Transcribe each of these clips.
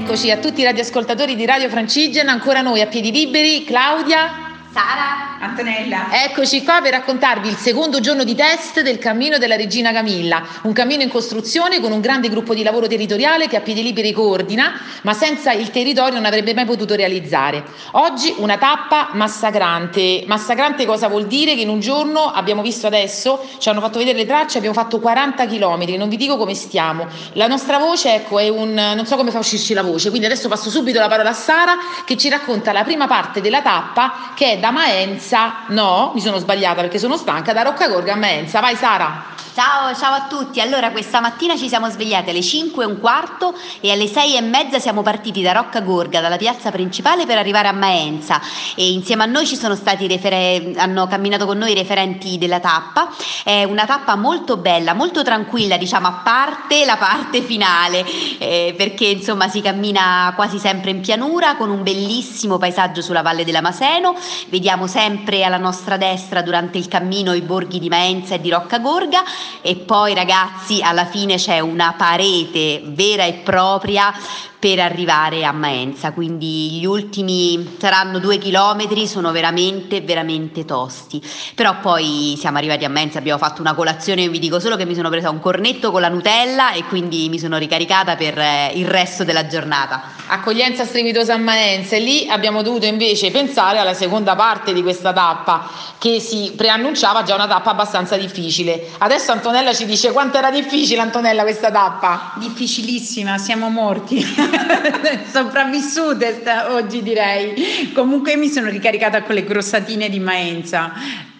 Eccoci a tutti i radioascoltatori di Radio Francigena, ancora noi a piedi liberi, Claudia. Sara, Antonella. Eccoci qua per raccontarvi il secondo giorno di test del cammino della Regina Camilla, un cammino in costruzione con un grande gruppo di lavoro territoriale che a piedi liberi coordina, ma senza il territorio non avrebbe mai potuto realizzare. Oggi una tappa massacrante. Massacrante cosa vuol dire? Che in un giorno abbiamo visto adesso, ci hanno fatto vedere le tracce, abbiamo fatto 40 km, non vi dico come stiamo. La nostra voce, ecco, è un non so come fa uscirci la voce, quindi adesso passo subito la parola a Sara che ci racconta la prima parte della tappa che è da Maenza, no, mi sono sbagliata perché sono stanca, da Roccagorga a Maenza. Vai Sara. Ciao, ciao a tutti. Allora, questa mattina ci siamo svegliati alle 5 e un quarto e alle 6 e mezza siamo partiti da Rocca Gorga, dalla piazza principale, per arrivare a Maenza. E insieme a noi ci sono stati referen- hanno camminato con noi i referenti della tappa. È una tappa molto bella, molto tranquilla, diciamo, a parte la parte finale, eh, perché insomma si cammina quasi sempre in pianura con un bellissimo paesaggio sulla valle della Maseno. Vediamo sempre alla nostra destra durante il cammino i borghi di Maenza e di Rocca Gorga e poi ragazzi alla fine c'è una parete vera e propria per arrivare a Maenza, quindi gli ultimi saranno due chilometri, sono veramente, veramente tosti. Però poi siamo arrivati a Maenza, abbiamo fatto una colazione, vi dico solo che mi sono presa un cornetto con la Nutella e quindi mi sono ricaricata per eh, il resto della giornata. Accoglienza strepitosa a Maenza e lì abbiamo dovuto invece pensare alla seconda parte di questa tappa che si preannunciava già una tappa abbastanza difficile. Adesso Antonella ci dice quanto era difficile Antonella questa tappa? Difficilissima, siamo morti. sopravvissute oggi direi. Comunque mi sono ricaricata con le grossatine di Maenza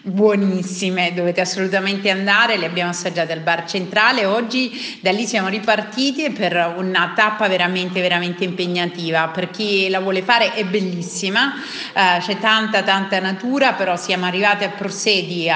buonissime, dovete assolutamente andare, le abbiamo assaggiate al bar centrale, oggi da lì siamo ripartiti per una tappa veramente veramente impegnativa, per chi la vuole fare è bellissima, uh, c'è tanta tanta natura, però siamo arrivati a Prosedi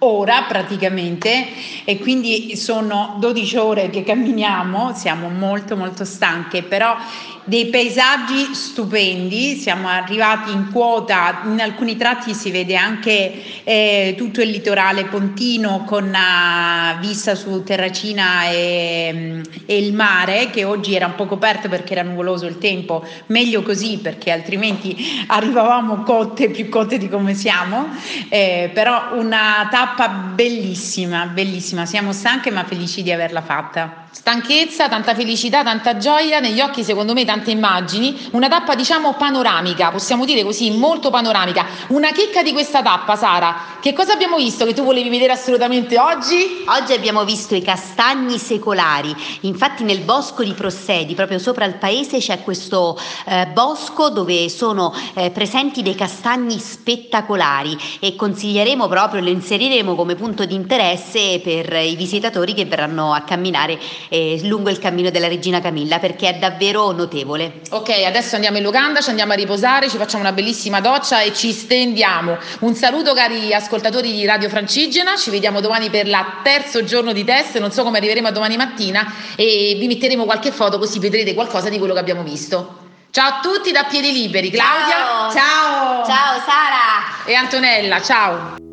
ora praticamente e quindi sono 12 ore che camminiamo, siamo molto molto stanche, però dei paesaggi stupendi, siamo arrivati in quota, in alcuni tratti si vede anche eh, tutto il litorale pontino con uh, vista su Terracina e, e, il mare che oggi era un po' coperto perché era nuvoloso il tempo, meglio così perché altrimenti arrivavamo cotte, più cotte di come siamo, eh, però una tappa bellissima, bellissima, siamo stanche ma felici di averla fatta. Stanchezza, tanta felicità, tanta gioia, negli occhi secondo me tante immagini, una tappa diciamo panoramica, possiamo dire così, molto panoramica. Una chicca di questa tappa, Sara, che cosa abbiamo visto che tu volevi vedere assolutamente oggi? Oggi abbiamo visto i castagni secolari, infatti nel bosco di Prossedi, proprio sopra il paese, c'è questo eh, bosco dove sono eh, presenti dei castagni spettacolari e consiglieremo proprio, lo inseriremo come punto di interesse per i visitatori che verranno a camminare eh, lungo il cammino della Regina Camilla perché è davvero notevole. Ok, adesso andiamo in locanda, ci andiamo a riposare, ci facciamo una bellissima doccia e ci stendiamo. Un saluto cari ascoltatori di Radio Francigena, ci vediamo domani per il terzo giorno di test, non so come arriveremo a domani mattina e vi metteremo qualche foto così vedrete qualcosa di quello che abbiamo visto. Ciao a tutti da Piedi Liberi, Claudia. Ciao. Ciao, ciao Sara. E Antonella, ciao.